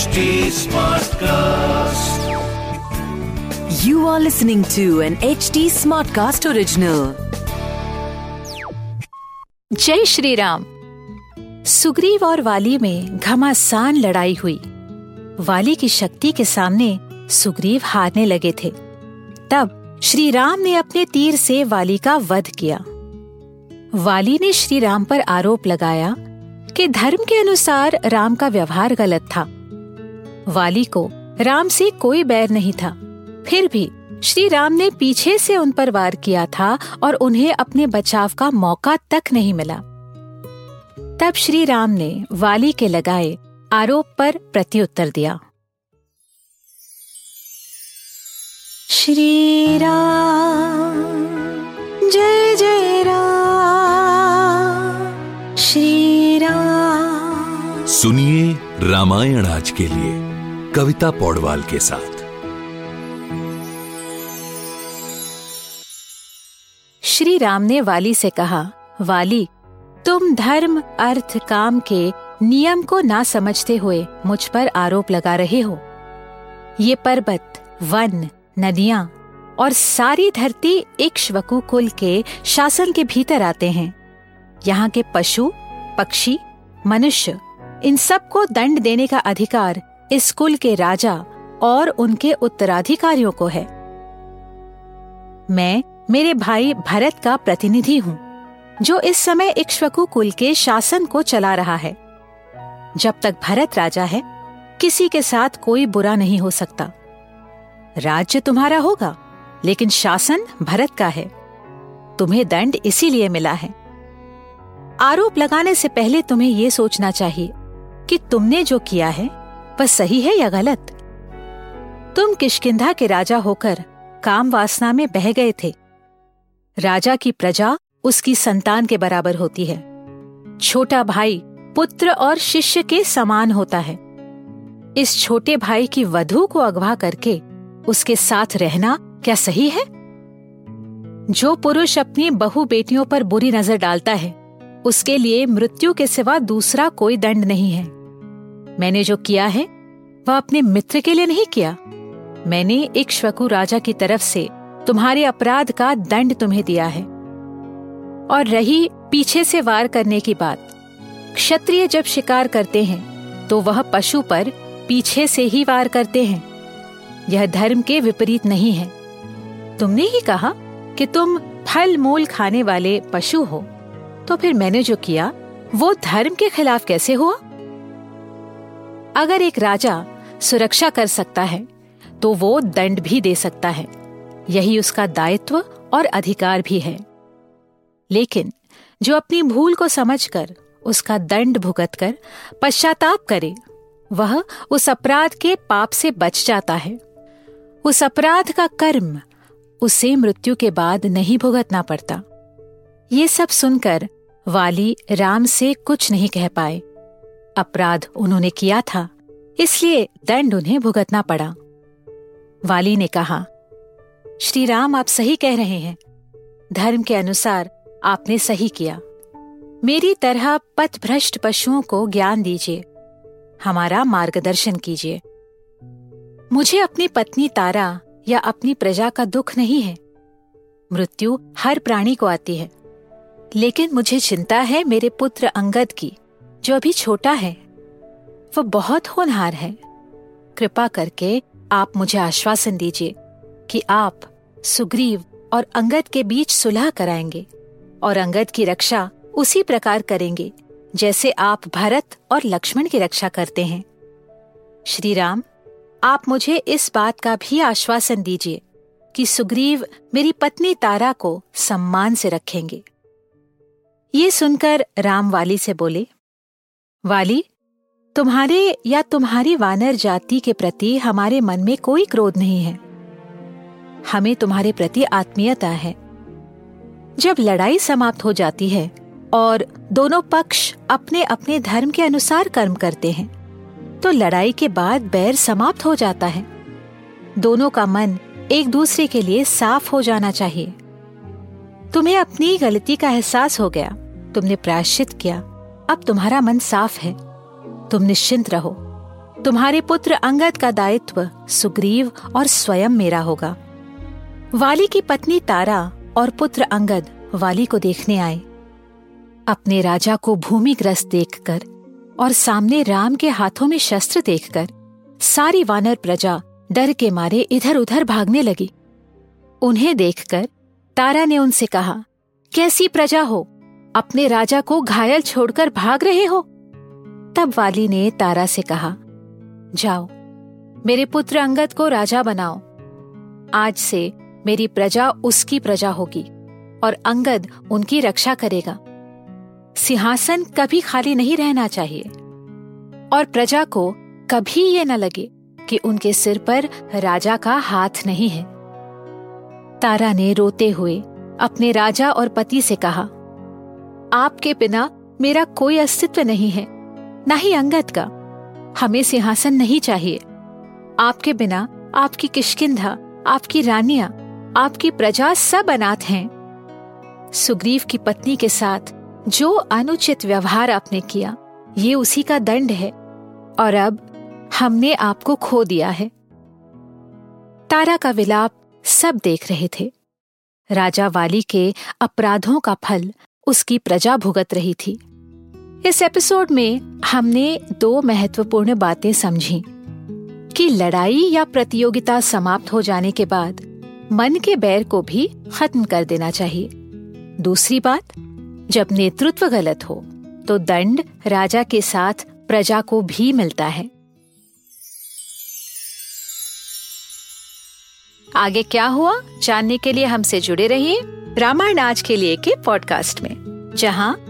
HD Smartcast. You are listening to an HD Smartcast original. जय श्री राम सुग्रीव और वाली में घमासान लड़ाई हुई। वाली की शक्ति के सामने सुग्रीव हारने लगे थे। तब श्री राम ने अपने तीर से वाली का वध किया। वाली ने श्री राम पर आरोप लगाया कि धर्म के अनुसार राम का व्यवहार गलत था। वाली को राम से कोई बैर नहीं था। फिर भी श्री राम ने पीछे से उन पर वार किया था और उन्हें अपने बचाव का मौका तक नहीं मिला। तब श्री राम ने वाली के लगाए आरोप पर प्रत्युत्तर दिया। श्री राम, जय जय राम, श्री राम। सुनिए रामायण आज के लिए। कविता पौडवाल के साथ। श्री राम ने वाली से कहा, वाली, तुम धर्म, अर्थ, काम के नियम को ना समझते हुए मुझ पर आरोप लगा रहे हो। ये पर्वत, वन, नदियाँ और सारी धरती इक्ष्वकु कुल के शासन के भीतर आते हैं। यहाँ के पशु, पक्षी, मनुष्य, इन सबको दंड देने का अधिकार इस कुल के राजा और उनके उत्तराधिकारियों को है। मैं मेरे भाई भरत का प्रतिनिधि हूँ, जो इस समय इक्ष्वकु कुल के शासन को चला रहा है। जब तक भरत राजा है, किसी के साथ कोई बुरा नहीं हो सकता। राज्य तुम्हारा होगा, लेकिन शासन भरत का है। तुम्हें दंड इसीलिए मिला है। आरोप लगाने से पहले तुम्हें ये सोचना चाहिए कि तुमने जो किया है वह सही है या गलत? तुम किशकिंधा के राजा होकर काम वासना में बह गए थे। राजा की प्रजा उसकी संतान के बराबर होती है। छोटा भाई पुत्र और शिष्य के समान होता है। इस छोटे भाई की वधु को अगवा करके उसके साथ रहना क्या सही है? जो पुरुष अपनी बहु बेटियों पर बुरी नज़र डालता है, उसके लिए मृत्यु के सिवा दूसरा कोई दंड नहीं है। मैंने जो किया है वह अपने मित्र के लिए नहीं किया? मैंने एक श्वकु राजा की तरफ़ से तुम्हारे अपराध का दंड तुम्हें दिया है। और रही पीछे से वार करने की बात। क्षत्रिय जब शिकार करते हैं तो वह पशु पर पीछे से ही वार करते हैं। यह धर्म के विपरीत नहीं है। तुमने ही कहा कि तुम फल मूल खाने वाले पशु हो। तो फिर मैंने जो किया, वो धर्म के खिलाफ कैसे हुआ? अगर एक राजा सुरक्षा कर सकता है तो वो दंड भी दे सकता है। यही उसका दायित्व और अधिकार भी है। लेकिन जो अपनी भूल को समझकर उसका दंड भुगत कर पश्चाताप करे, वह उस अपराध के पाप से बच जाता है। उस अपराध का कर्म उसे मृत्यु के बाद नहीं भुगतना पड़ता। ये सब सुनकर वाली राम से कुछ नहीं कह पाए। अपराध उन्होंने किया था। इसलिए दंड उन्हें भुगतना पड़ा। वाली ने कहा, श्री राम, आप सही कह रहे हैं। धर्म के अनुसार आपने सही किया। मेरी तरह पथभ्रष्ट पशुओं को ज्ञान दीजिए। हमारा मार्गदर्शन कीजिए। मुझे अपनी पत्नी तारा या अपनी प्रजा का दुख नहीं है। मृत्यु हर प्राणी को आती है। लेकिन मुझे चिंता है मेरे पुत्र अंगद की, जो अभी छोटा है। वह बहुत होनहार है। कृपा करके आप मुझे आश्वासन दीजिए कि आप सुग्रीव और अंगद के बीच सुलह कराएँगे और अंगद की रक्षा उसी प्रकार करेंगे जैसे आप भरत और लक्ष्मण की रक्षा करते हैं। श्री राम आप मुझे इस बात का भी आश्वासन दीजिए कि सुग्रीव मेरी पत्नी तारा को सम्मान से रखेंगे। ये सुनकर राम वाली से बोले, वाली तुम्हारे या तुम्हारी वानर जाति के प्रति हमारे मन में कोई क्रोध नहीं है। हमें तुम्हारे प्रति आत्मीयता है। जब लड़ाई समाप्त हो जाती है और दोनों पक्ष अपने अपने धर्म के अनुसार कर्म करते हैं तो लड़ाई के बाद बैर समाप्त हो जाता है। दोनों का मन एक दूसरे के लिए साफ़ हो जाना चाहिए। तुम्हें अपनी गलती का एहसास हो गया, तुमने प्रायश्चित किया, अब तुम्हारा मन साफ़ है। तुम निश्चिंत रहो। तुम्हारे पुत्र अंगद का दायित्व सुग्रीव और स्वयं मेरा होगा। वाली की पत्नी तारा और पुत्र अंगद वाली को देखने आए। अपने राजा को भूमिग्रस्त देखकर और सामने राम के हाथों में शस्त्र देखकर सारी वानर प्रजा डर के मारे इधर उधर भागने लगी। उन्हें देखकर तारा ने उनसे कहा, कैसी प्रजा हो? अपने राजा को घायल छोड़कर भाग रहे हो? तब वाली ने तारा से कहा, जाओ, मेरे पुत्र अंगद को राजा बनाओ। आज से मेरी प्रजा उसकी प्रजा होगी और अंगद उनकी रक्षा करेगा। सिंहासन कभी खाली नहीं रहना चाहिए और प्रजा को कभी ये न लगे कि उनके सिर पर राजा का हाथ नहीं है। तारा ने रोते हुए अपने राजा और पति से कहा, आपके बिना मेरा कोई अस्तित्व नहीं है। न ही अंगद का। हमें सिंहासन नहीं चाहिए। आपके बिना आपकी किशकिंधा आपकी रानियाँ, आपकी प्रजा सब अनाथ हैं। सुग्रीव की पत्नी के साथ जो अनुचित व्यवहार आपने किया, ये उसी का दंड है। और अब हमने आपको खो दिया है। तारा का विलाप सब देख रहे थे। राजा वाली के अपराधों का फल उसकी प्रजा भुगत रही थी। इस एपिसोड में हमने दो महत्वपूर्ण बातें समझी, कि लड़ाई या प्रतियोगिता समाप्त हो जाने के बाद मन के बैर को भी खत्म कर देना चाहिए। दूसरी बात, जब नेतृत्व गलत हो तो दंड राजा के साथ प्रजा को भी मिलता है। आगे क्या हुआ, जानने के लिए हमसे जुड़े रहिए रामायण आज के लिए के पॉडकास्ट में, जहाँ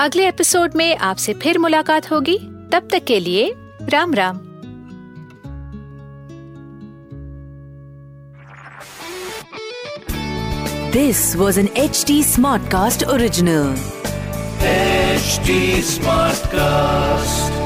अगले एपिसोड में आपसे फिर मुलाकात होगी। तब तक के लिए Ram Ram. This was an H D smart cast original smart cast